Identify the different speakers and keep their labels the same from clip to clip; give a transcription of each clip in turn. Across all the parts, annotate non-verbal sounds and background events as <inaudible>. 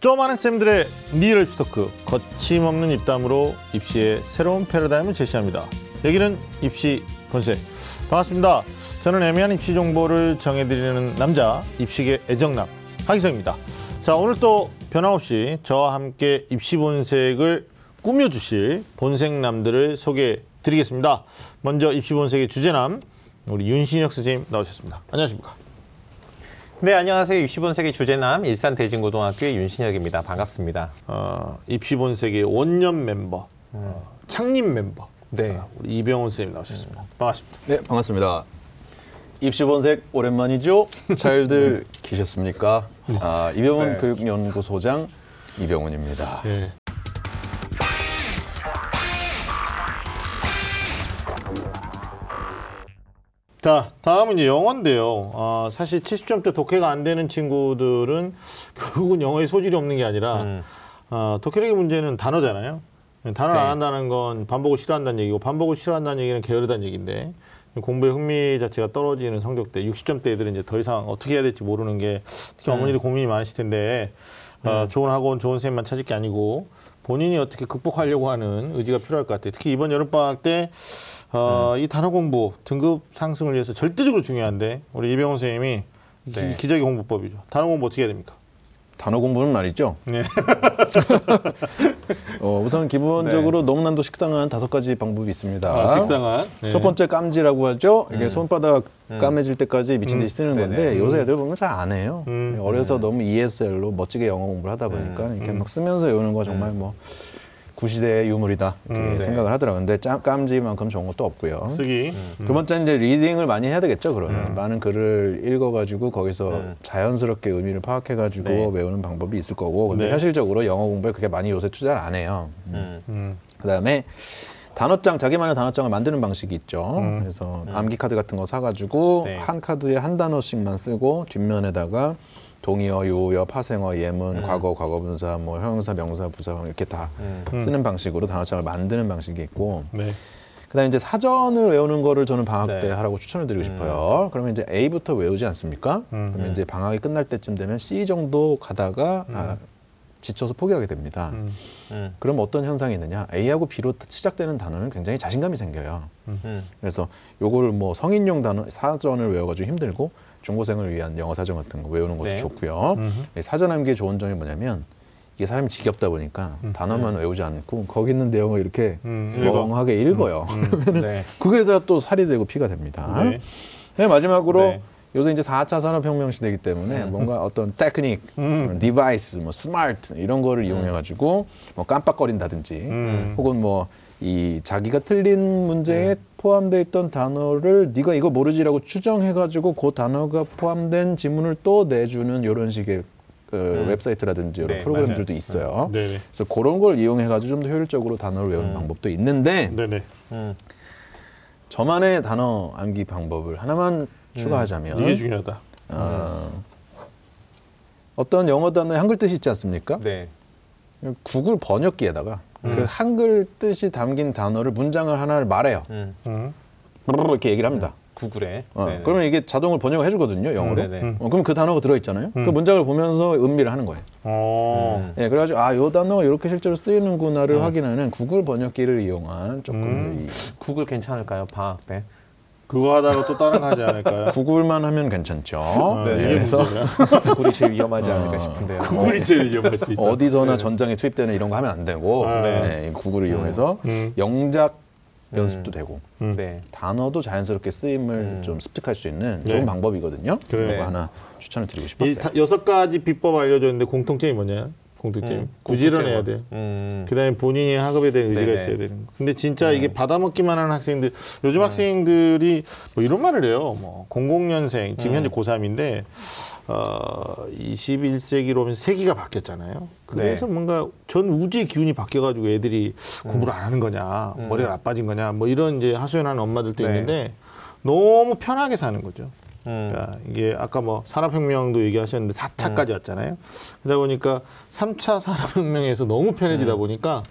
Speaker 1: 좀 많은 쌤들의 real talk 거침없는 입담으로 입시의 새로운 패러다임을 제시합니다. 여기는 입시 본색 반갑습니다. 저는 애매한 입시 정보를 정해드리는 남자 입시계 애정남 하기성입니다. 자 오늘 또 변함없이 저와 함께 입시 본색을 꾸며주실 본색남들을 소개드리겠습니다. 먼저 입시 본색의 주제남 우리 윤신혁 선생님 나오셨습니다. 안녕하십니까?
Speaker 2: 네, 안녕하세요. 입시본색의 주제남 일산 대진고등학교의 윤신혁입니다. 반갑습니다.
Speaker 1: 어, 입시 본색의 원년 멤버, 어, 창립 멤버
Speaker 2: 네.
Speaker 1: 아, 우리 이병훈 선생님 나오셨습니다. 반갑습니다.
Speaker 3: 네, 반갑습니다. 입시본색 오랜만이죠? 잘들 <laughs> 계셨습니까? 아, 이병훈
Speaker 2: 네.
Speaker 3: 교육연구소장 이병훈입니다.
Speaker 1: 예. 자, 다음은 이제 영어인데요. 아, 사실 70점대 독해가 안 되는 친구들은 <laughs> 결국은 영어에 소질이 없는 게 아니라
Speaker 2: 음.
Speaker 1: 아, 독해력의 문제는 단어잖아요. 단어를
Speaker 2: 네.
Speaker 1: 안 한다는 건 반복을 싫어한다는 얘기고 반복을 싫어한다는 얘기는 게으르다는 얘기인데 공부에 흥미 자체가 떨어지는 성적대 60점대 애들은 이제 더 이상 어떻게 해야 될지 모르는 게 특히 어머니들 고민이 많으실 텐데 어, 좋은 학원 좋은 선생님만 찾을 게 아니고 본인이 어떻게 극복하려고 하는 의지가 필요할 것 같아요. 특히 이번 여름방학 때 어, 이 단어 공부 등급 상승을 위해서 절대적으로 중요한데 우리 이병훈 선생님이
Speaker 2: 네.
Speaker 1: 기, 기적의 공부법이죠. 단어 공부 어떻게 해야 됩니까?
Speaker 3: 단어 공부는 말이죠.
Speaker 1: 네. <laughs>
Speaker 3: 어, 우선 기본적으로 너무난도 식상한 다섯 가지 방법이 있습니다.
Speaker 1: 아, 식상한. 네.
Speaker 3: 첫 번째 깜지라고 하죠. 이게 손바닥 까매질 때까지 미친 듯이 쓰는 건데
Speaker 2: 네네.
Speaker 3: 요새 애들 보면 잘 안 해요.
Speaker 1: 음.
Speaker 3: 어려서 너무 ESL로 멋지게 영어 공부를 하다 보니까 이렇게 막 쓰면서 외우는 거 정말 뭐 구시대의 유물이다 이렇게
Speaker 1: 음, 네.
Speaker 3: 생각을 하더라고요. 근데 짜- 깜지만큼 좋은 것도 없고요.
Speaker 1: 쓰기.
Speaker 3: 두 번째는 이제 리딩을 많이 해야 되겠죠. 그러면 많은 글을 읽어가지고 거기서
Speaker 2: 음.
Speaker 3: 자연스럽게 의미를 파악해가지고
Speaker 2: 네.
Speaker 3: 외우는 방법이 있을 거고. 근데
Speaker 1: 네.
Speaker 3: 현실적으로 영어 공부에 그렇게 많이 요새 투자를 안 해요.
Speaker 2: 음.
Speaker 1: 음.
Speaker 3: 그다음에 단어장 자기만의 단어장을 만드는 방식이 있죠.
Speaker 1: 음.
Speaker 3: 그래서 암기 카드 같은 거 사가지고
Speaker 2: 네.
Speaker 3: 한 카드에 한 단어씩만 쓰고 뒷면에다가 동의어, 유의어, 파생어, 예문,
Speaker 2: 음.
Speaker 3: 과거, 과거 분사, 뭐 형용사, 명사, 부사 이렇게 다
Speaker 2: 음.
Speaker 3: 쓰는 방식으로 단어장을 만드는 방식이 있고
Speaker 1: 네.
Speaker 3: 그다음에 이제 사전을 외우는 거를 저는 방학
Speaker 2: 네.
Speaker 3: 때 하라고 추천을 드리고 싶어요. 그러면 이제 A부터 외우지 않습니까?
Speaker 1: 음.
Speaker 3: 그러면 이제 방학이 끝날 때쯤 되면 C 정도 가다가 아, 지쳐서 포기하게 됩니다.
Speaker 1: 음.
Speaker 2: 음.
Speaker 3: 그럼 어떤 현상이 있느냐? A하고 B로 시작되는 단어는 굉장히 자신감이 생겨요.
Speaker 2: 음.
Speaker 3: 그래서 요거를 뭐 성인용 단어 사전을 외워가지고 힘들고 중고생을 위한 영어 사전 같은 거 외우는 것도
Speaker 2: 네.
Speaker 3: 좋고요.
Speaker 1: 음흠.
Speaker 3: 이 사전 암기의 좋은 점이 뭐냐면 이게 사람이 지겹다 보니까 단어만 외우지 않고 거기 있는 내용을 이렇게
Speaker 1: 음, 읽어.
Speaker 3: 멍하게 읽어요. <laughs>
Speaker 2: 네.
Speaker 3: 그게다 또 살이 되고 피가 됩니다.
Speaker 1: 네.
Speaker 3: 네, 마지막으로
Speaker 2: 네.
Speaker 3: 요새 이제 4차 산업혁명 시대이기 때문에 뭔가 어떤 테크닉,
Speaker 1: 음.
Speaker 3: device, 뭐 스마트 이런 거를 이용해 가지고 뭐 깜빡거린다든지
Speaker 1: 음.
Speaker 3: 혹은 뭐 이 자기가 틀린 문제에 포함되어 있던 단어를 네가 이거 모르지라고 추정해 가지고 그 단어가 포함된 지문을 또 내주는 이런 식의 그 웹사이트라든지 이런
Speaker 2: 네,
Speaker 3: 프로그램들도
Speaker 2: 맞아요.
Speaker 3: 있어요.
Speaker 1: 네네.
Speaker 3: 그래서 그런 걸 이용해 가지고 좀 더 효율적으로 단어를 외우는 방법도 있는데
Speaker 1: 네네.
Speaker 2: 음.
Speaker 3: 저만의 단어 암기 방법을 하나만 추가하자면
Speaker 1: 이게 중요하다.
Speaker 3: 어, 어떤 영어 단어에 한글 뜻이 있지 않습니까?
Speaker 2: 네.
Speaker 3: 구글 번역기에다가 그 한글 뜻이 담긴 단어를 문장을 하나를 말해요.
Speaker 2: 음.
Speaker 1: 음.
Speaker 3: 이렇게 얘기를 합니다.
Speaker 2: 구글에.
Speaker 3: 어. 그러면 이게 자동으로 번역을 해주거든요, 영어로.
Speaker 1: 음.
Speaker 3: 어, 그럼 그 단어가 들어있잖아요. 그 문장을 보면서 음미를 하는 거예요.
Speaker 1: 어.
Speaker 2: 음.
Speaker 3: 예, 그래가지고 아, 요 단어가 이렇게 실제로 쓰이는구나를 확인하는 구글 번역기를 이용한 조금
Speaker 1: 음.
Speaker 3: 더 이,
Speaker 2: 구글 괜찮을까요? 방학 때.
Speaker 1: 그거 하다가 또 다른 거 하지 않을까요? <laughs>
Speaker 3: 구글만 하면 괜찮죠.
Speaker 1: 아,
Speaker 3: 네,
Speaker 1: 이게
Speaker 3: 그래서? <laughs>
Speaker 2: 구글이 제일 위험하지 않을까 싶은데요.
Speaker 1: 구글이 제일 위험할 수 있다.
Speaker 3: 어디서나
Speaker 1: 네.
Speaker 3: 전장에 투입되는 이런 거 하면 안 되고
Speaker 1: 아,
Speaker 2: 네.
Speaker 3: 네, 이 구글을 이용해서
Speaker 1: 음.
Speaker 3: 영작 연습도 되고
Speaker 1: 음.
Speaker 2: 네.
Speaker 3: 단어도 자연스럽게 쓰임을
Speaker 2: 음.
Speaker 3: 좀 습득할 수 있는
Speaker 1: 네.
Speaker 3: 좋은 방법이거든요.
Speaker 1: 그래요.
Speaker 3: 그거
Speaker 2: 네.
Speaker 3: 하나 추천을 드리고
Speaker 1: 이
Speaker 3: 싶었어요.
Speaker 1: 다- 여섯 가지 비법 알려줬는데 공통점이 뭐냐? 공통점.
Speaker 2: 음,
Speaker 1: 부지런해야 돼.
Speaker 2: 음.
Speaker 1: 그다음에 본인이 학업에 대한 의지가
Speaker 2: 네네.
Speaker 1: 있어야 되는 거. 근데 진짜 이게 받아먹기만 하는 학생들 요즘 학생들이 뭐 이런 말을 해요. 뭐 00년생 지금 현재 고3인데 어 21세기로 오면 세기가 바뀌었잖아요. 그래서
Speaker 2: 네.
Speaker 1: 뭔가 전 우주의 기운이 바뀌어가지고 애들이 공부를 안 하는 거냐, 머리가 나빠진 거냐, 뭐 이런 이제 하소연하는 엄마들도
Speaker 2: 네.
Speaker 1: 있는데 너무 편하게 사는 거죠.
Speaker 2: 음.
Speaker 1: 그러니까 이게 아까 뭐 산업혁명도 얘기하셨는데 4차까지 왔잖아요. 그러다 보니까 3차 <laughs> 산업혁명에서 너무 편해지다 보니까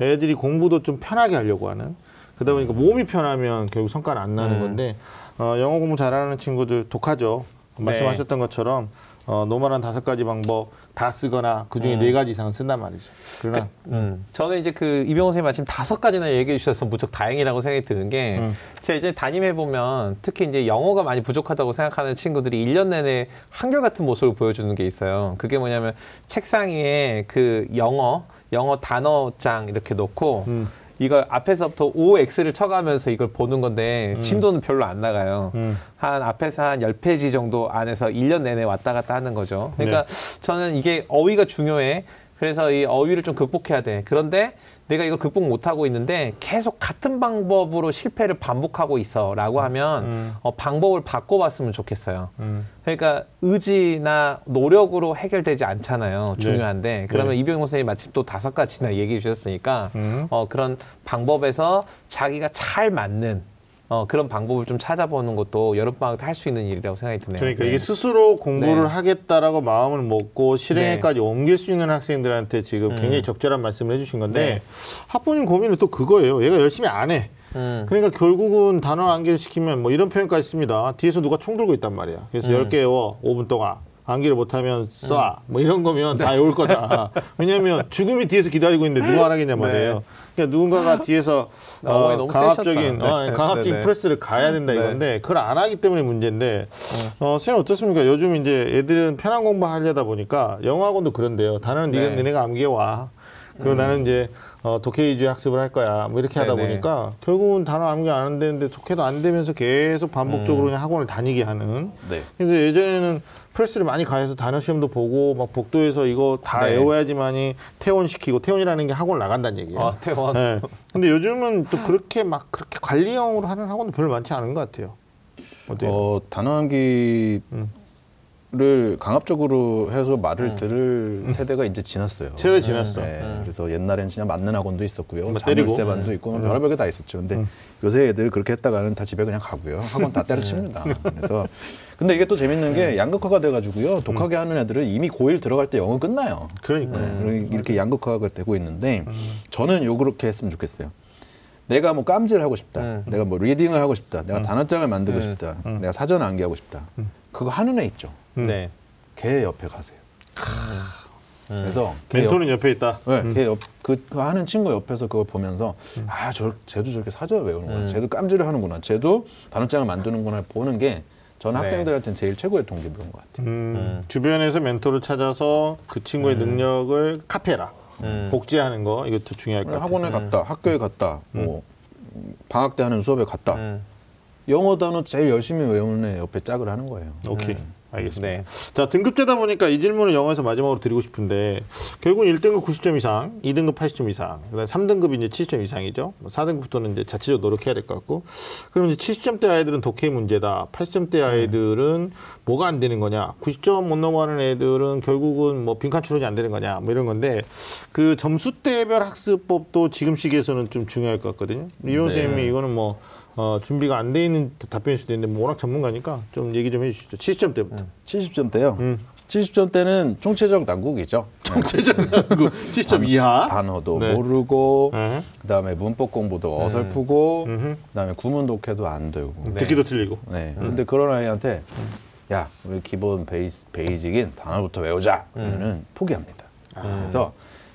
Speaker 1: 애들이 공부도 좀 편하게 하려고 하는. 그러다 보니까 몸이 편하면 결국 성과는 안 나는
Speaker 2: 음.
Speaker 1: 건데 어, 영어 공부 잘하는 친구들 독하죠. 말씀하셨던 것처럼 어, normal한 다섯 가지 방법 다 쓰거나 그 중에 네 가지 이상은 쓴단 말이죠. 그러나
Speaker 2: 음. 저는 이제 그 이병호 선생님 마침 다섯 가지나 얘기해 주셔서 무척 다행이라고 생각이 드는 게
Speaker 1: 음.
Speaker 2: 제가 이제 담임해 보면 특히 이제 영어가 많이 부족하다고 생각하는 친구들이 일 년 내내 한결같은 모습을 보여주는 게 있어요. 그게 뭐냐면 책상 위에 그 영어 영어 단어장 이렇게 놓고
Speaker 1: 음.
Speaker 2: 이걸 앞에서부터 OX를 쳐가면서 이걸 보는 건데 진도는 별로 안 나가요.
Speaker 1: 음.
Speaker 2: 한 앞에서 한 10페이지 정도 안에서 1년 내내 왔다 갔다 하는 거죠. 그러니까 저는 이게 어휘가 중요해. 그래서 이 어휘를 좀 극복해야 돼. 그런데 내가 이거 극복 못 하고 있는데 계속 같은 방법으로 실패를 반복하고 있어 라고 하면
Speaker 1: 음.
Speaker 2: 어, 방법을 바꿔봤으면 좋겠어요.
Speaker 1: 음.
Speaker 2: 그러니까 의지나 노력으로 해결되지 않잖아요.
Speaker 1: 네.
Speaker 2: 중요한데 그러면
Speaker 1: 네.
Speaker 2: 이병호 선생님 마침 또 다섯 가지나 얘기해 주셨으니까
Speaker 1: 음.
Speaker 2: 어, 그런 방법에서 자기가 잘 맞는 어, 그런 방법을 좀 찾아보는 것도 여름방학 때 할 수 있는 일이라고 생각이 드네요.
Speaker 1: 그러니까
Speaker 2: 네.
Speaker 1: 이게 스스로 공부를
Speaker 2: 네.
Speaker 1: 하겠다라고 마음을 먹고 실행에까지 옮길 수 있는 학생들한테 지금 굉장히 적절한 말씀을 해주신 건데
Speaker 2: 네.
Speaker 1: 학부모님 고민은 또 그거예요. 얘가 열심히 안 해.
Speaker 2: 음.
Speaker 1: 그러니까 결국은 단어 암기를 시키면 뭐 이런 표현까지 씁니다. 뒤에서 누가 총 들고 있단 말이야. 그래서 열 10개 외워 5분 동안. 암기를 못하면 쏴. 뭐 이런 거면 다 외울 거다. <laughs> 왜냐하면 죽음이 뒤에서 기다리고 있는데 누가 안 하겠냐 말이에요. 그러니까 누군가가 <laughs> 뒤에서
Speaker 2: 아, 어,
Speaker 1: 강압적인. 어,
Speaker 2: 네.
Speaker 1: 강압적인
Speaker 2: 네, 네.
Speaker 1: 프레스를 가야 된다
Speaker 2: 네.
Speaker 1: 이건데 그걸 안 하기 때문에 문제인데 어, 선생님 어떻습니까? 요즘 이제 애들은 편한 공부 하려다 보니까 영어학원도 그런데요. 단어는 네가
Speaker 2: 네.
Speaker 1: 니네가 암기해 와. 그리고 나는 이제 어, 독해 위주의 학습을 할 거야. 뭐 이렇게 하다
Speaker 2: 네네.
Speaker 1: 보니까 결국은 단어 암기 안 되는데 독해도 안 되면서 계속 반복적으로
Speaker 2: 음.
Speaker 1: 그냥 학원을 다니게 하는.
Speaker 3: 네.
Speaker 1: 그래서 예전에는 프레스를 많이 가해서 단어 시험도 보고 막 복도에서 이거 다
Speaker 2: 네.
Speaker 1: 외워야지만이 퇴원시키고 퇴원이라는 게 학원 나간다는 얘기예요.
Speaker 2: 아, 태원.
Speaker 1: 네. 근데 요즘은 또 그렇게 막 그렇게 관리형으로 하는 학원도 별로 많지 않은 것 같아요. 어때요?
Speaker 3: 어, 단어함기 를
Speaker 1: 음.
Speaker 3: 강압적으로 해서 말을 들을 세대가 이제 지났어요.
Speaker 1: 세대 지났어.
Speaker 3: 네, 그래서 옛날에는 진짜 맞는 학원도 있었고요. 자물쇠 반도 있고 뭐 별의별 게 다 있었죠. 근데 요새 애들 그렇게 했다가는 다 집에 그냥 가고요. 학원 다 때려칩니다. 그래서 근데 이게 또 재밌는 게 양극화가 돼가지고요. 독하게 하는 애들은 이미 고1 들어갈 때 영어 끝나요.
Speaker 1: 그러니까.
Speaker 3: 네, 이렇게 양극화가 되고 있는데
Speaker 1: 음.
Speaker 3: 저는 요 그렇게 했으면 좋겠어요. 내가 뭐 깜질을 하고 싶다.
Speaker 2: 음.
Speaker 3: 내가 뭐 리딩을 하고 싶다. 내가 단어장을 만들고
Speaker 2: 음.
Speaker 3: 싶다. 내가 사전 암기하고 싶다. 그거 하는 애 있죠.
Speaker 1: 음.
Speaker 2: 네.
Speaker 3: 걔 옆에 가세요. 그래서 걔 옆,
Speaker 1: 멘토는 옆 에 있다.
Speaker 3: 네, 걔 옆, 그, 그 하는 친구 옆에서 그걸 보면서 아, 저, 쟤도 저렇게 사전 외우는구나.
Speaker 2: 음.
Speaker 3: 쟤도 깜질을 하는구나. 쟤도 단어장을 만드는구나. 보는 게전
Speaker 2: 네.
Speaker 3: 학생들한테는 제일 최고의 동기부여인 것 같아요.
Speaker 1: 음, 주변에서 멘토를 찾아서 그 친구의 능력을 카페라
Speaker 2: 음.
Speaker 1: 복제하는 거 이것도 중요할 것 같아요.
Speaker 3: 학원에 갔다, 학교에 갔다, 뭐 방학 때 하는 수업에 갔다.
Speaker 2: 음.
Speaker 3: 영어 단어 제일 열심히 외우는 애 옆에 짝을 하는 거예요.
Speaker 1: 오케이. 알겠습니다.
Speaker 2: 네.
Speaker 1: 자, 등급제다 보니까 이 질문을 영어에서 마지막으로 드리고 싶은데 결국은 1등급 90점 이상, 2등급 80점 이상, 그다음 3등급이 이제 70점 이상이죠. 뭐 4등급부터는 이제 자체적으로 노력해야 될 것 같고. 그럼 이제 70점대 아이들은 독해 문제다. 80점대 아이들은 뭐가 안 되는 거냐? 90점 못 넘어가는 애들은 결국은 뭐 빈칸 추론이 안 되는 거냐? 뭐 이런 건데 그 점수대별 학습법도 지금 시기에서는 좀 중요할 것 같거든요. 이호
Speaker 3: 네.
Speaker 1: 선생님이 이거는 뭐 어, 준비가 안 돼 있는 답변일 수도 있는데 뭐 워낙 전문가니까 좀 얘기 좀 해주시죠. 70점대부터.
Speaker 3: 70점대요.
Speaker 1: 음.
Speaker 3: 70점대는 총체적 난국이죠.
Speaker 1: 그 70점 이하.
Speaker 3: 단어도
Speaker 1: 네.
Speaker 3: 모르고
Speaker 1: 네.
Speaker 3: 그다음에 문법 공부도 어설프고
Speaker 1: 음흠.
Speaker 3: 그다음에 구문 독해도 안 되고.
Speaker 2: 네.
Speaker 1: 듣기도 틀리고.
Speaker 3: 네. 근데 그런 아이한테 야, 우리 기본 베이스 베이직인 단어부터 외우자. 그러면은 포기합니다. 그래서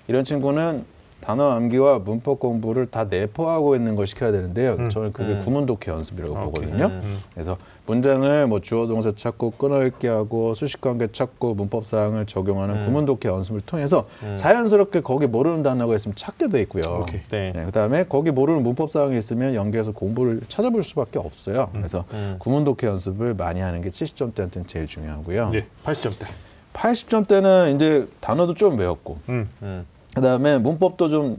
Speaker 3: 이런 친구는 단어 암기와 문법 공부를 다 내포하고 있는 걸 시켜야 되는데요. 저는 그게 구문 독해 연습이라고 보거든요. 그래서 문장을 뭐 주어 동사 찾고 끊어 읽기 하고 수식 관계 찾고 문법 사항을 적용하는 구문 독해 연습을 통해서 자연스럽게 거기 모르는 단어가 있으면 찾게 돼 있고요.
Speaker 1: 오케이.
Speaker 2: 네.
Speaker 3: 네, 그다음에 거기 모르는 문법 사항이 있으면 연계해서 공부를 찾아볼 수밖에 없어요. 그래서
Speaker 2: 음.
Speaker 3: 구문 독해 연습을 많이 하는 게 70점대한테는 제일 중요하고요.
Speaker 1: 예, 80점대.
Speaker 3: 80점대는 이제 단어도 좀 외웠고
Speaker 1: 음.
Speaker 2: 음.
Speaker 3: 그다음에 문법도 좀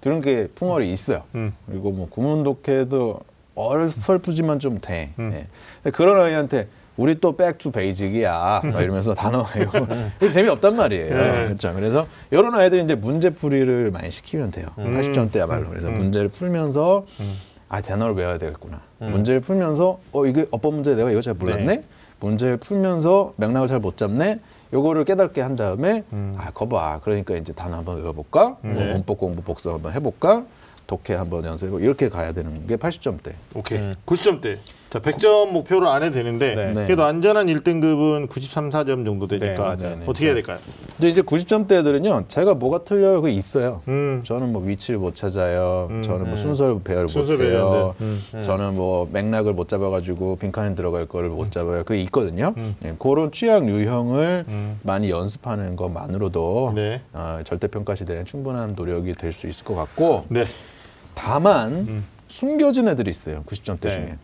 Speaker 3: 들은 게 풍월이 있어요.
Speaker 1: 음.
Speaker 3: 그리고 뭐 구문 독해도 어설프지만 좀 돼.
Speaker 1: 음.
Speaker 3: 예. 그런 아이한테 우리 또 back to basic이야 막 이러면서 단어 외우고 이게 재미없단 말이에요.
Speaker 1: 네.
Speaker 3: 그렇죠. 그래서 이런 아이들이 이제 문제풀이를 많이 시키면 돼요.
Speaker 1: 음.
Speaker 3: 80점대야말로. 그래서 문제를 풀면서 아 단어를 외워야 되겠구나. 문제를 풀면서 어 이게 어법 문제 내가 이거 잘 몰랐네.
Speaker 2: 네.
Speaker 3: 문제를 풀면서 맥락을 잘 못 잡네. 요거를 깨닫게 한 다음에 아 거봐. 그러니까 이제 단어 한번 외워볼까? 뭐
Speaker 1: 네.
Speaker 3: 문법 공부 복습 한번 해볼까? 독해 한번 연습해보 이렇게 가야 되는 게 80점대.
Speaker 1: 오케이.
Speaker 2: 음.
Speaker 1: 90점대. 자, 100점 목표로 안 해도 되는데
Speaker 2: 네.
Speaker 3: 네.
Speaker 1: 그래도 안전한 1등급은 93, 4점 정도 되니까
Speaker 2: 네,
Speaker 3: 맞아요.
Speaker 1: 어떻게 해야 될까요?
Speaker 3: 근데 이제 90점대 애들은요, 제가 뭐가 틀려요? 그게 있어요.
Speaker 1: 음.
Speaker 3: 저는 뭐 위치를 못 찾아요.
Speaker 1: 음,
Speaker 3: 저는 뭐
Speaker 2: 음.
Speaker 3: 순서를 배열을
Speaker 1: 순서
Speaker 3: 못 해요.
Speaker 1: 배열인데. 음.
Speaker 3: 저는 뭐 맥락을 못 잡아 가지고 빈칸에 들어갈 거를 못 잡아요. 그게 있거든요.
Speaker 1: 음.
Speaker 3: 예, 그런 취약 유형을
Speaker 1: 음.
Speaker 3: 많이 연습하는 것만으로도
Speaker 1: 네.
Speaker 3: 어, 절대평가 시대에 충분한 노력이 될 수 있을 것 같고
Speaker 1: 네.
Speaker 3: 다만
Speaker 1: 음.
Speaker 3: 숨겨진 애들이 있어요. 90점대
Speaker 2: 네.
Speaker 3: 중에.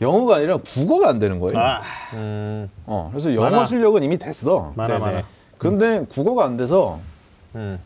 Speaker 1: 음.
Speaker 3: 영어가 아니라 국어가 안 되는 거예요.
Speaker 1: 아,
Speaker 2: 음,
Speaker 3: 어, 그래서 영어
Speaker 1: 많아.
Speaker 3: 실력은 이미 됐어.
Speaker 1: 많아. 많아.
Speaker 3: 그런데 국어가 안 돼서
Speaker 2: 음,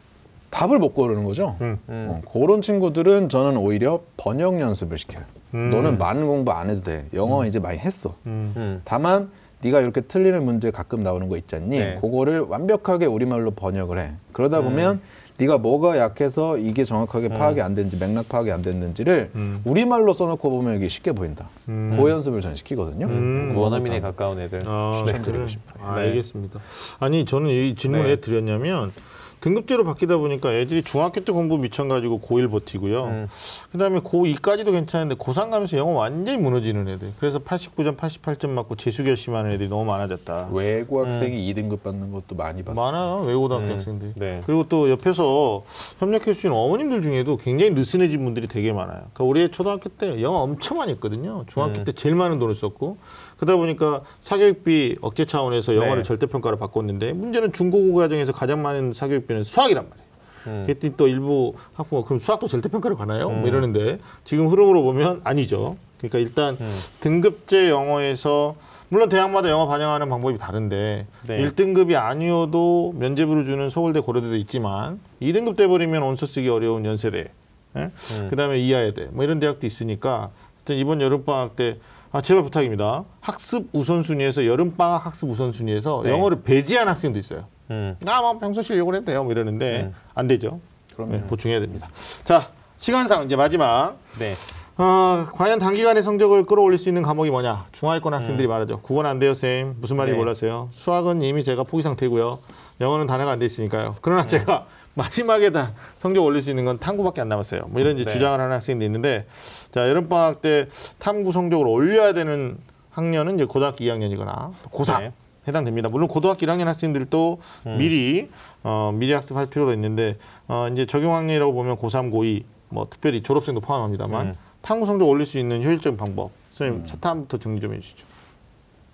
Speaker 3: 답을 못 고르는 거죠.
Speaker 1: 음.
Speaker 2: 음.
Speaker 3: 어, 그런 친구들은 저는 오히려 번역 연습을 시켜요.
Speaker 1: 음.
Speaker 3: 너는 많은 공부 안 해도 돼. 영어 이제 많이 했어.
Speaker 1: 음.
Speaker 2: 음.
Speaker 3: 다만 네가 이렇게 틀리는 문제 가끔 나오는 거 있잖니.
Speaker 2: 네.
Speaker 3: 그거를 완벽하게 우리말로 번역을 해. 그러다 보면
Speaker 1: 음.
Speaker 3: 네가 뭐가 약해서 이게 정확하게 파악이 안 됐는지 맥락 파악이 안 됐는지를
Speaker 1: 음.
Speaker 3: 우리말로 써놓고 보면 이게 쉽게 보인다.
Speaker 1: 음.
Speaker 3: 그 연습을 전 시키거든요.
Speaker 1: 음.
Speaker 2: 원어민에 가까운 애들.
Speaker 1: 아,
Speaker 3: 추천드리고
Speaker 1: 그래.
Speaker 3: 싶어요.
Speaker 1: 아,
Speaker 2: 네.
Speaker 1: 알겠습니다. 아니 저는 이 질문을
Speaker 2: 네.
Speaker 1: 왜 드렸냐면 등급제로 바뀌다 보니까 애들이 중학교 때 공부 미쳐 가지고 고1 버티고요.
Speaker 2: 음.
Speaker 1: 그다음에 고2까지도 괜찮은데 고3 가면서 영어 완전히 무너지는 애들. 그래서 89점, 88점 맞고 재수 결심하는 애들이 너무 많아졌다.
Speaker 3: 외고 학생이 2등급 받는 것도 많이 봤어요.
Speaker 1: 많아요 외고 등학교
Speaker 2: 음.
Speaker 1: 학생들.
Speaker 2: 네.
Speaker 1: 그리고 또 옆에서 협력해 주시는 어머님들 중에도 굉장히 느슨해진 분들이 되게 많아요. 그러니까 우리 초등학교 때 영어 엄청 많이 했거든요. 중학교
Speaker 2: 음.
Speaker 1: 때 제일 많은 돈을 썼고 그러다 보니까 사교육비 억제 차원에서 영어를
Speaker 2: 네.
Speaker 1: 절대평가로 바꿨는데 문제는 중고고 과정에서 가장 많은 사교육비는 수학이란 말이에요.
Speaker 2: 음.
Speaker 1: 그랬더니 또 일부 학부모 그럼 수학도 절대평가로 가나요?
Speaker 2: 음.
Speaker 1: 뭐 이러는데 지금 흐름으로 보면 아니죠. 그러니까 일단
Speaker 2: 음.
Speaker 1: 등급제 영어에서 물론 대학마다 영어 반영하는 방법이 다른데
Speaker 2: 네.
Speaker 1: 일 1등급이 아니어도 면제부를 주는 서울대 고려대도 있지만 2등급 돼버리면 원서 쓰기 어려운 연세대 예?
Speaker 2: 음.
Speaker 1: 그다음에 이하여대 뭐 이런 대학도 있으니까 하여튼 이번 여름방학 때 아, 제발 부탁입니다. 학습 우선순위에서 여름방학 학습 우선순위에서
Speaker 2: 네.
Speaker 1: 영어를 배제한 학생도 있어요.
Speaker 2: 음.
Speaker 1: 나뭐 평소 실력을 해도 돼요. 뭐 이러는데
Speaker 2: 음.
Speaker 1: 안 되죠.
Speaker 3: 그러면
Speaker 1: 네, 보충해야 됩니다. 자, 시간상 이제 마지막.
Speaker 2: 네.
Speaker 1: 어, 과연 단기간에 성적을 끌어올릴 수 있는 과목이 뭐냐? 중하위권 학생들이 말하죠. 국어는 안 돼요, 쌤. 무슨 말인지
Speaker 2: 네.
Speaker 1: 몰랐어요. 수학은 이미 제가 포기 상태고요. 영어는 단어가 안 돼 있으니까요. 그러나 제가 <laughs> 마지막에 다 성적 올릴 수 있는 건 탐구밖에 안 남았어요. 뭐 이런 이제
Speaker 2: 네.
Speaker 1: 주장을 하는 학생도 있는데, 자 여름 방학 때 탐구 성적을 올려야 되는 학년은 이제 고등학교 2학년이거나 고3
Speaker 2: 네.
Speaker 1: 해당됩니다. 물론 고등학교 1학년 학생들도 미리 어, 미리 학습할 필요가 있는데 어, 이제 적용 학년이라고 보면 고3, 고2 뭐 특별히 졸업생도 포함합니다만
Speaker 2: 음.
Speaker 1: 탐구 성적 올릴 수 있는 효율적인 방법. 선생님 차탐부터 정리 좀 해주시죠.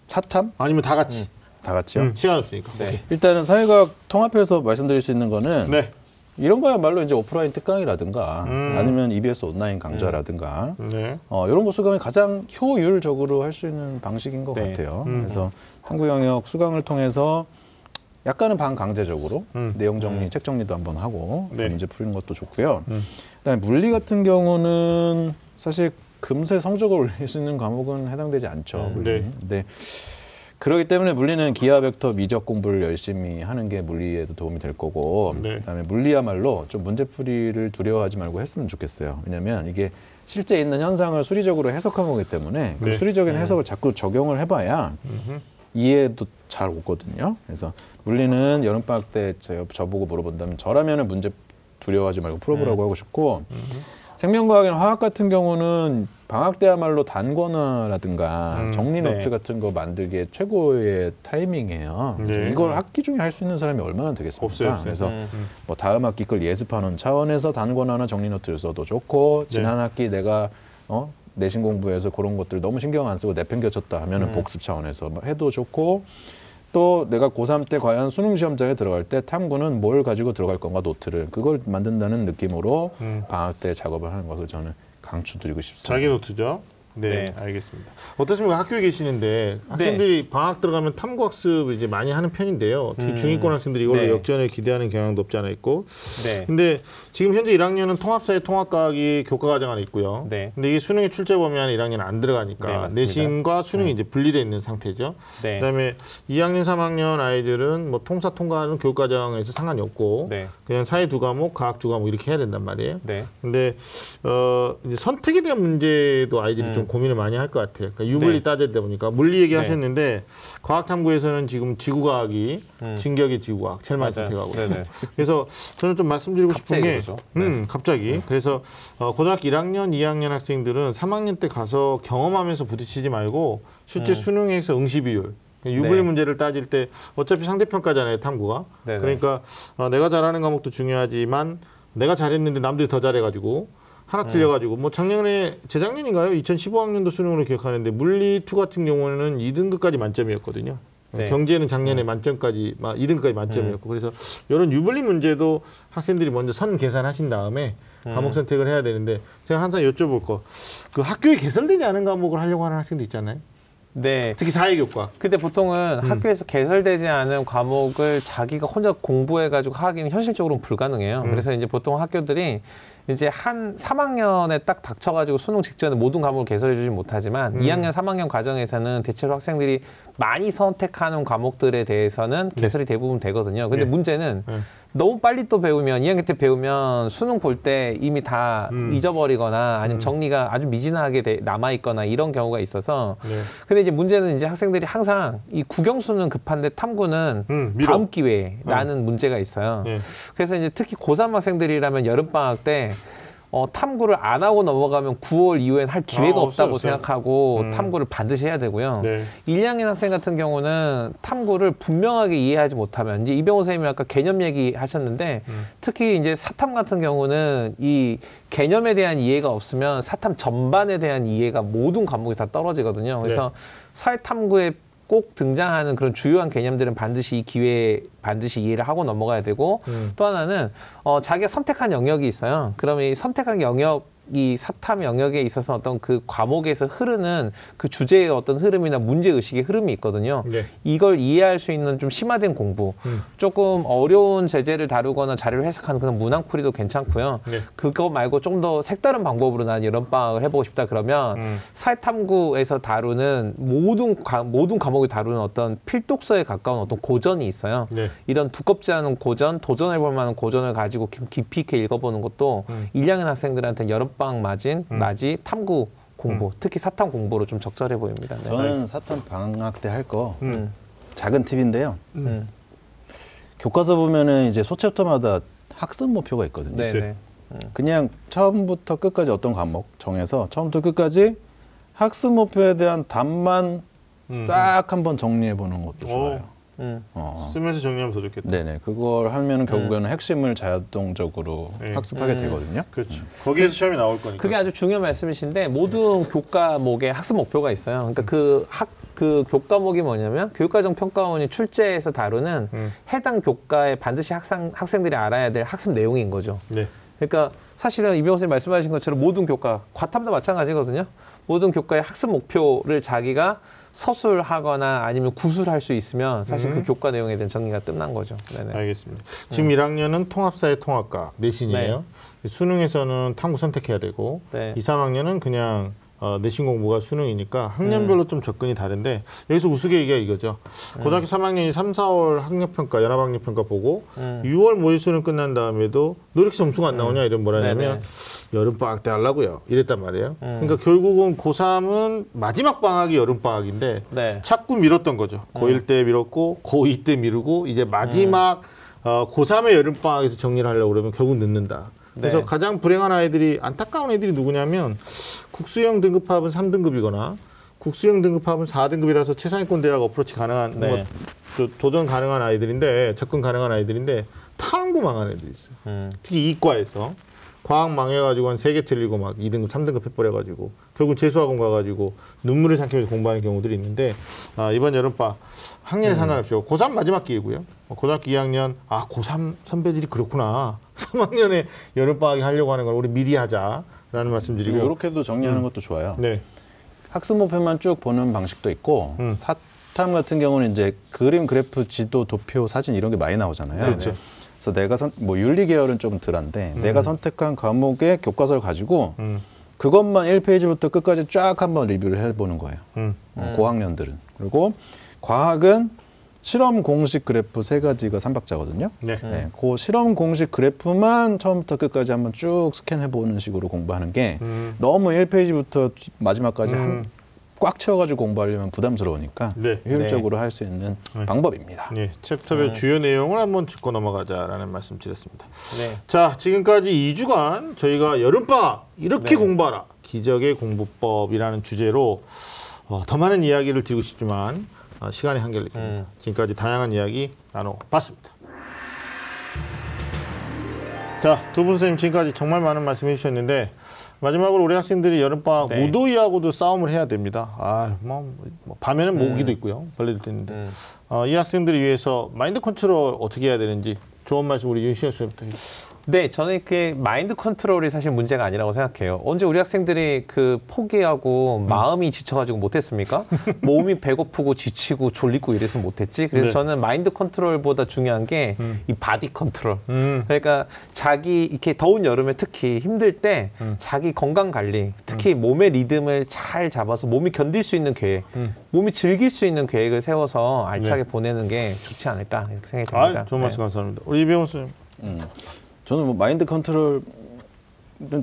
Speaker 3: 차탐?
Speaker 1: 아니면 다 같이.
Speaker 2: 음.
Speaker 3: 다 같이요?
Speaker 1: 음, 시간 없으니까.
Speaker 2: 네.
Speaker 3: 일단은 사회과학 통합해서 말씀드릴 수 있는 거는
Speaker 1: 네.
Speaker 3: 이런 거야말로 이제 오프라인 특강이라든가
Speaker 1: 음.
Speaker 3: 아니면 EBS 온라인 강좌라든가
Speaker 1: 네.
Speaker 3: 어, 이런 거 수강이 가장 효율적으로 할 수 있는 방식인 것
Speaker 2: 네.
Speaker 3: 같아요.
Speaker 1: 음.
Speaker 3: 그래서 탐구 영역 수강을 통해서 약간은 반강제적으로
Speaker 1: 음.
Speaker 3: 내용 정리,
Speaker 2: 음.
Speaker 3: 책 정리도 한번 하고
Speaker 1: 네.
Speaker 3: 문제 푸는 것도 좋고요.
Speaker 1: 음.
Speaker 3: 그다음에 물리 같은 경우는 사실 금세 성적을 올릴 수 있는 과목은 해당되지 않죠.
Speaker 2: 음.
Speaker 1: 네.
Speaker 3: 근데 그렇기 때문에 물리는 기하 벡터 미적 공부를 열심히 하는 게 물리에도 도움이 될 거고
Speaker 1: 네.
Speaker 3: 그다음에 물리야말로 좀 문제풀이를 두려워하지 말고 했으면 좋겠어요. 왜냐하면 이게 실제 있는 현상을 수리적으로 해석한 거기 때문에 그
Speaker 1: 네.
Speaker 3: 수리적인
Speaker 2: 음.
Speaker 3: 해석을 자꾸 적용을 해봐야
Speaker 1: 음흠.
Speaker 3: 이해도 잘 오거든요. 그래서 물리는 여름 방학 때 저, 저보고 물어본다면 저라면은 문제 두려워하지 말고 풀어보라고 하고 싶고 생명과학이나 화학 같은 경우는 방학 때야말로 단권화라든가
Speaker 1: 음,
Speaker 3: 정리
Speaker 2: 네.
Speaker 3: 노트 같은 거 만들기에 최고의 타이밍이에요.
Speaker 1: 네.
Speaker 3: 이걸 학기 중에 할 수 있는 사람이 얼마나 되겠습니까?
Speaker 1: 없어요, 없어요.
Speaker 3: 그래서
Speaker 2: 음.
Speaker 3: 뭐 다음 학기 걸 예습하는 차원에서 단권화나 정리 노트를 써도 좋고
Speaker 1: 네.
Speaker 3: 지난 학기 내가 어 내신 공부에서 그런 것들 너무 신경 안 쓰고 내팽겨쳤다 하면은
Speaker 2: 음.
Speaker 3: 복습 차원에서 뭐 해도 좋고 또 내가 고3 때 과연 수능 시험장에 들어갈 때 탐구는 뭘 가지고 들어갈 건가 노트를 그걸 만든다는 느낌으로
Speaker 1: 음.
Speaker 3: 방학 때 작업을 하는 것을 저는 강추드리고 싶습니다.
Speaker 1: 자기 노트죠. 네,
Speaker 2: 네.
Speaker 1: 알겠습니다. 어떻습니까? 학교에 계시는데 학생들이 방학 들어가면 탐구 학습 이제 많이 하는 편인데요. 특히
Speaker 2: 음.
Speaker 1: 중위권 학생들이 이걸로
Speaker 2: 네.
Speaker 1: 역전을 기대하는 경향도 없지 않아 있고.
Speaker 2: 네.
Speaker 1: 근데 지금 현재 1학년은 통합사회 통합과학이 교과 과정 안에 있고요.
Speaker 2: 네.
Speaker 1: 근데 이게 수능에 출제 범위 안에 1학년은 안
Speaker 2: 네,
Speaker 1: 들어가니까.
Speaker 2: 음.
Speaker 1: 내신과 수능이 이제 분리되어 있는 상태죠.
Speaker 2: 네.
Speaker 1: 그다음에 2학년, 3학년 아이들은 뭐 통사 통과하는 교과 과정에서 상관이 없고
Speaker 2: 네.
Speaker 1: 그냥 사회 두 과목, 과학 두 과목 이렇게 해야 된단 말이에요.
Speaker 2: 네.
Speaker 1: 근데 어 이제 선택에 대한 문제도 아이들이
Speaker 2: 음.
Speaker 1: 좀좀 고민을 많이 할 것 같아요. 그러니까 유불리
Speaker 2: 네.
Speaker 1: 따져다 보니까 물리 얘기
Speaker 2: 네.
Speaker 1: 하셨는데 과학탐구에서는 지금 지구과학이
Speaker 2: 음.
Speaker 1: 진격의 지구과학 첼만
Speaker 2: 맞아요.
Speaker 1: 선택하고
Speaker 2: 네네.
Speaker 1: 그래서 저는 좀 말씀드리고 싶은 게,
Speaker 2: 그러죠. 네.
Speaker 1: 음, 갑자기. 그래서 어, 고등학교 1학년, 2학년 학생들은 3학년 때 가서 경험하면서 부딪히지 말고 실제
Speaker 2: 음.
Speaker 1: 수능에서 응시 비율, 유불리
Speaker 2: 네.
Speaker 1: 문제를 따질 때 어차피 상대평가잖아요, 탐구가.
Speaker 2: 네네.
Speaker 1: 그러니까 어, 내가 잘하는 과목도 중요하지만 내가 잘했는데 남들이 더 잘해가지고 하나
Speaker 2: 음.
Speaker 1: 틀려가지고 뭐 작년에 재작년인가요? 2015학년도 수능으로 기억하는데 물리 2 같은 경우는 2등급까지 만점이었거든요.
Speaker 2: 네.
Speaker 1: 경제는 작년에 만점까지 막 2등까지 만점이었고 그래서 이런 유불리 문제도 학생들이 먼저 선 계산하신 다음에 과목 선택을 해야 되는데 제가 항상 여쭤볼 거 그 학교에 개설되지 않은 과목을 하려고 하는 학생도 있잖아요.
Speaker 2: 네.
Speaker 1: 특히 사회교과.
Speaker 2: 근데 보통은
Speaker 1: 음.
Speaker 2: 학교에서 개설되지 않은 과목을 자기가 혼자 공부해가지고 하기는 현실적으로는 불가능해요.
Speaker 1: 음.
Speaker 2: 그래서 이제 보통 학교들이 이제 한 3학년에 딱 닥쳐가지고 수능 직전에 모든 과목을 개설해주지 못하지만
Speaker 1: 음.
Speaker 2: 2학년, 3학년 과정에서는 대체로 학생들이 많이 선택하는 과목들에 대해서는 개설이 대부분 되거든요. 근데
Speaker 1: 네.
Speaker 2: 문제는
Speaker 1: 네.
Speaker 2: 너무 빨리 또 배우면 2학년 때 배우면 수능 볼 때 이미 다
Speaker 1: 음.
Speaker 2: 잊어버리거나 아니면
Speaker 1: 음.
Speaker 2: 정리가 아주 미진하게 돼- 남아 있거나 이런 경우가 있어서
Speaker 1: 네.
Speaker 2: 근데 이제 문제는 이제 학생들이 항상 이 국영수는 급한데 탐구는
Speaker 1: 음.
Speaker 2: 다음 기회라는 문제가 있어요.
Speaker 1: 네.
Speaker 2: 그래서 이제 특히 고3 학생들이라면 여름 방학 때 어, 탐구를 안 하고 넘어가면 9월 이후엔 할 기회가
Speaker 1: 아,
Speaker 2: 없다고
Speaker 1: 없어요.
Speaker 2: 생각하고
Speaker 1: 음.
Speaker 2: 탐구를 반드시 해야 되고요.
Speaker 1: 네.
Speaker 2: 1, 2학년 학생 같은 경우는 탐구를 분명하게 이해하지 못하면 이제 이병호 선생님이 아까 개념 얘기 하셨는데
Speaker 1: 음.
Speaker 2: 특히 이제 사탐 같은 경우는 이 개념에 대한 이해가 없으면 사탐 전반에 대한 이해가 모든 과목이 다 떨어지거든요. 그래서
Speaker 1: 네.
Speaker 2: 사회 탐구에 꼭 등장하는 그런 주요한 개념들은 반드시 이 기회에 반드시 이해를 하고 넘어가야 되고
Speaker 1: 음.
Speaker 2: 또 하나는 어, 자기가 선택한 영역이 있어요. 그러면 이 선택한 영역 이 사탐 영역에 있어서 어떤 그 과목에서 흐르는 그 주제의 어떤 흐름이나 문제 의식의 흐름이 있거든요.
Speaker 1: 네.
Speaker 2: 이걸 이해할 수 있는 좀 심화된 공부,
Speaker 1: 음.
Speaker 2: 조금 어려운 제재를 다루거나 자료를 해석하는 그런 문항풀이도 괜찮고요.
Speaker 1: 네.
Speaker 2: 그거 말고 좀 더 색다른 방법으로 난 여름 방학을 해보고 싶다 그러면
Speaker 1: 음.
Speaker 2: 사회탐구에서 다루는 모든 과, 모든 과목을 다루는 어떤 필독서에 가까운 어떤 고전이 있어요.
Speaker 1: 네.
Speaker 2: 이런 두껍지 않은 고전, 도전해볼 만한 고전을 가지고 깊- 깊이 있게 읽어보는 것도
Speaker 1: 음.
Speaker 2: 일 1학년 학생들한테 여름 방학 맞은 맞이 탐구 공부, 특히 사탐 공부로 좀 적절해 보입니다. 네.
Speaker 3: 저는 사탐 방학 때 할거
Speaker 1: 음.
Speaker 3: 작은 팁인데요.
Speaker 2: 음.
Speaker 3: 교과서 보면은 이제 소챕터마다 학습 목표가 있거든요.
Speaker 2: 네,
Speaker 1: 있어요.
Speaker 2: 네.
Speaker 3: 그냥 처음부터 끝까지 어떤 과목 정해서 처음부터 끝까지 학습 목표에 대한 답만
Speaker 1: 음.
Speaker 3: 싹 한번 정리해 보는 것도 좋아요.
Speaker 2: 음.
Speaker 3: 어.
Speaker 1: 쓰면서 정리하면 더 좋겠다.
Speaker 3: 네네. 그걸 하면 은 결국에는 핵심을 자동적으로
Speaker 1: 네.
Speaker 3: 학습하게
Speaker 2: 음.
Speaker 3: 되거든요.
Speaker 1: 그렇죠. 거기에서 시험이 나올 거니까.
Speaker 2: 그게 아주 중요한 말씀이신데 모든 교과목에 학습 목표가 있어요. 그러니까 그 학 그 교과목이 뭐냐면 교육과정 평가원이 출제해서 다루는
Speaker 1: 음.
Speaker 2: 해당 교과에 반드시 학생 학생들이 알아야 될 학습 내용인 거죠.
Speaker 1: 네.
Speaker 2: 그러니까 사실은 이병호 선생님 말씀하신 것처럼 모든 교과, 과탐도 마찬가지거든요. 모든 교과의 학습 목표를 자기가 서술하거나 아니면 구술할 수 있으면 사실
Speaker 1: 음.
Speaker 2: 그 교과 내용에 대한 정리가 끝난 거죠. 네네.
Speaker 1: 알겠습니다. 지금 1학년은 통합사회 통합과 내신이에요. 수능에서는 탐구 선택해야 되고
Speaker 2: 네.
Speaker 1: 2, 3학년은 그냥 어, 내신 공부가 수능이니까 학년별로 좀 접근이 다른데 여기서 우스갯이가 이거죠. 고등학교 3학년이 3, 4월 학력평가, 연합학력평가 보고
Speaker 2: 음.
Speaker 1: 6월 모의 수능 끝난 다음에도 너 이렇게 점수가 안 나오냐 이런 뭐라냐면
Speaker 2: 네네.
Speaker 1: 여름 방학 때 하려고요. 이랬단 말이에요.
Speaker 2: 음.
Speaker 1: 그러니까 결국은 고3은 마지막 방학이 여름 방학인데
Speaker 2: 네.
Speaker 1: 자꾸 미뤘던 거죠. 고1 때 미뤘고 고2 때 미루고 이제 마지막 어, 고3의 여름방학에서 정리를 하려고 그러면 결국 늦는다. 그래서
Speaker 2: 네.
Speaker 1: 가장 불행한 아이들이 안타까운 애들이 누구냐면 국수형 등급합은 3등급이거나 국수형 등급합은 4등급이라서 최상위권 대학 어프로치 가능한
Speaker 2: 네.
Speaker 1: 뭐, 저, 도전 가능한 아이들인데 접근 가능한 아이들인데 탐구 망한 애들이 있어요.
Speaker 2: 음.
Speaker 1: 특히 이과에서 과학 망해가지고 한 세 개 틀리고 막 2등급, 3등급 해버려가지고 결국 재수학원 가가지고 눈물을 삼키면서 공부하는 경우들이 있는데 아, 이번 여름방 학년에 상관없이 고3 마지막 기회고요. 어, 고등학교 2학년 아 고3 선배들이 그렇구나. <laughs> 3학년에 여름방학에 하려고 하는 걸 우리 미리 하자라는 말씀드리고
Speaker 3: 이렇게도 정리하는 것도 좋아요.
Speaker 1: 네,
Speaker 3: 학습 목표만 쭉 보는 방식도 있고
Speaker 1: 음.
Speaker 3: 사탐 같은 경우는 이제 그림, 그래프, 지도, 도표, 사진 이런 게 많이 나오잖아요.
Speaker 1: 그렇죠.
Speaker 3: 그래서 내가 선, 뭐 윤리 계열은 좀 덜한데 내가 선택한 과목의 교과서를 가지고
Speaker 1: 음,
Speaker 3: 그것만 1페이지부터 끝까지 쫙 한번 리뷰를 해보는 거예요.
Speaker 1: 음,
Speaker 3: 어, 고학년들은. 그리고 과학은 실험 공식 그래프 세 가지가 삼박자거든요.
Speaker 1: 네.
Speaker 3: 네, 그 실험 공식 그래프만 처음부터 끝까지 한번 쭉 스캔해 보는 식으로 공부하는 게
Speaker 1: 음.
Speaker 3: 너무 1페이지부터 마지막까지
Speaker 1: 음.
Speaker 3: 한, 꽉 채워가지고 공부하려면 부담스러우니까
Speaker 1: 네.
Speaker 3: 효율적으로 할 수 있는
Speaker 1: 네.
Speaker 3: 방법입니다.
Speaker 1: 네, chapter별 주요 내용을 한번 짚고 넘어가자라는 말씀 드렸습니다.
Speaker 2: 네.
Speaker 1: 자, 지금까지 2주간 저희가 여름방학 이렇게
Speaker 2: 네.
Speaker 1: 공부하라 기적의 공부법이라는 주제로 어, 더 많은 이야기를 드리고 싶지만 어, 시간의 한계를 느낍니다.
Speaker 2: 음.
Speaker 1: 지금까지 다양한 이야기 나눠봤습니다. 자, 두 분 선생님 지금까지 정말 많은 말씀 해주셨는데 마지막으로 우리 학생들이 여름방학
Speaker 2: 네.
Speaker 1: 무더위하고도 싸움을 해야 됩니다. 아, 뭐, 뭐 밤에는 모기도
Speaker 2: 음.
Speaker 1: 있고요. 벌레도 있는데
Speaker 2: 음.
Speaker 1: 어, 이 학생들을 위해서 마인드 컨트롤 어떻게 해야 되는지 좋은 말씀 우리 윤시영 선생님부터 해주세요.
Speaker 2: 네, 저는 그 마인드 컨트롤이 사실 문제가 아니라고 생각해요. 언제 우리 학생들이 그 포기하고
Speaker 1: 음.
Speaker 2: 마음이 지쳐가지고 못했습니까? <laughs> 몸이 배고프고 지치고 졸리고 이래서 못했지. 그래서
Speaker 1: 네.
Speaker 2: 저는 마인드 컨트롤보다 중요한 게이
Speaker 1: 음.
Speaker 2: body control.
Speaker 1: 음.
Speaker 2: 그러니까 자기 이렇게 더운 여름에 특히 힘들 때
Speaker 1: 음.
Speaker 2: 자기 건강 관리, 특히 몸의 리듬을 잘 잡아서 몸이 견딜 수 있는 계획,
Speaker 1: 음.
Speaker 2: 몸이 즐길 수 있는 계획을 세워서 알차게
Speaker 1: 네.
Speaker 2: 보내는 게 좋지 않을까 이렇게 생각이 듭니다.
Speaker 1: 아, 좋은 말씀
Speaker 2: 네.
Speaker 1: 감사합니다. 우리 이병훈 선생님.
Speaker 3: 음. 저는 뭐 마인드 컨트롤은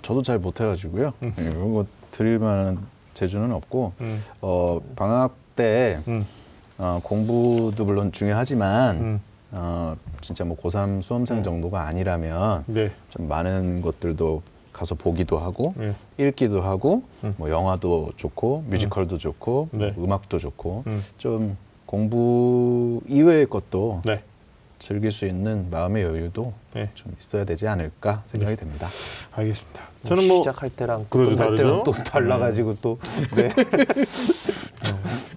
Speaker 3: 저도 잘 못해가지고요.
Speaker 1: 음.
Speaker 3: 예, 이런 거 드릴 만한 재주는 없고
Speaker 1: 음.
Speaker 3: 어, 방학 때
Speaker 1: 음.
Speaker 3: 어, 공부도 물론 중요하지만
Speaker 1: 음.
Speaker 3: 어, 진짜 뭐 고3 수험생
Speaker 2: 음.
Speaker 3: 정도가 아니라면
Speaker 1: 네.
Speaker 3: 좀 많은 것들도 가서 보기도 하고
Speaker 1: 네.
Speaker 3: 읽기도 하고
Speaker 1: 음.
Speaker 3: 뭐 영화도 좋고 뮤지컬도 좋고
Speaker 1: 네.
Speaker 3: 뭐 음악도 좋고
Speaker 1: 음.
Speaker 3: 좀 공부 이외의 것도
Speaker 1: 네.
Speaker 2: 음.
Speaker 3: 즐길 수 있는 마음의 여유도
Speaker 1: 네.
Speaker 3: 좀 있어야 되지 않을까 생각이 됩니다.
Speaker 1: 알겠습니다.
Speaker 2: 뭐
Speaker 1: 저는 뭐
Speaker 2: 시작할 때랑 끝날 때랑
Speaker 1: 다르죠?
Speaker 2: 또 달라가지고 또 <laughs> 네.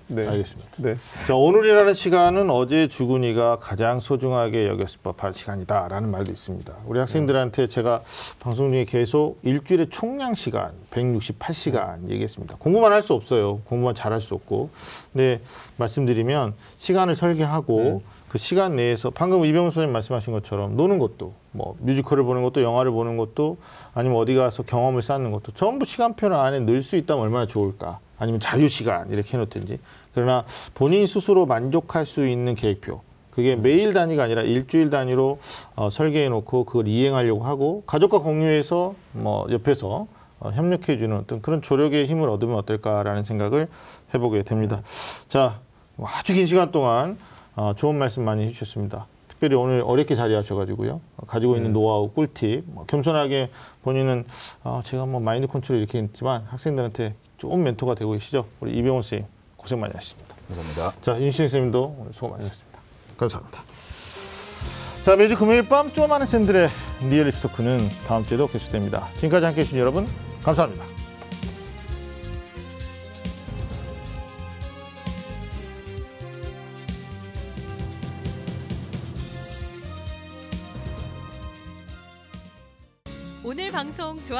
Speaker 2: 네.
Speaker 1: 알겠습니다.
Speaker 2: 네.
Speaker 1: 자, 오늘이라는 시간은 어제 주군이가 가장 소중하게 여겼을 법한 시간이다라는 말도 있습니다. 우리 학생들한테 제가 방송 중에 계속 일주일에 총량 시간 168시간 얘기했습니다. 공부만 할 수 없어요. 공부만 잘할 수 없고. 근데 말씀드리면 시간을 설계하고 그 시간 내에서 방금 이병훈 선생님 말씀하신 것처럼 노는 것도 뭐 뮤지컬을 보는 것도 영화를 보는 것도 아니면 어디 가서 경험을 쌓는 것도 전부 시간표 안에 넣을 수 있다면 얼마나 좋을까? 아니면 자유 시간 이렇게 해놓든지. 그러나 본인 스스로 만족할 수 있는 계획표. 그게 매일 단위가 아니라 일주일 단위로 어, 설계해 놓고 그걸 이행하려고 하고 가족과 공유해서 뭐 옆에서 어, 협력해 주는 어떤 그런 조력의 힘을 얻으면 어떨까라는 생각을 해보게 됩니다. 자, 뭐 아주 긴 시간 동안 어, 좋은 말씀 많이 해주셨습니다. 특별히 오늘 어렵게 자리하셔가지고요. 어, 가지고 있는 노하우, 꿀팁, 뭐 겸손하게 본인은 어, 제가 뭐 마인드 컨트롤 이렇게 했지만 학생들한테 좋은 멘토가 되고 계시죠. 우리 이병훈 선생님 고생 많이 하셨습니다.
Speaker 3: 감사합니다.
Speaker 1: 자, 윤신 선생님도 오늘 수고 많으셨습니다. 감사합니다. 자, 매주 금요일 밤 좀 많은 쌤들의 리얼리티 토크는 다음 주에도 계속됩니다. 지금까지 함께해 주신 여러분 감사합니다.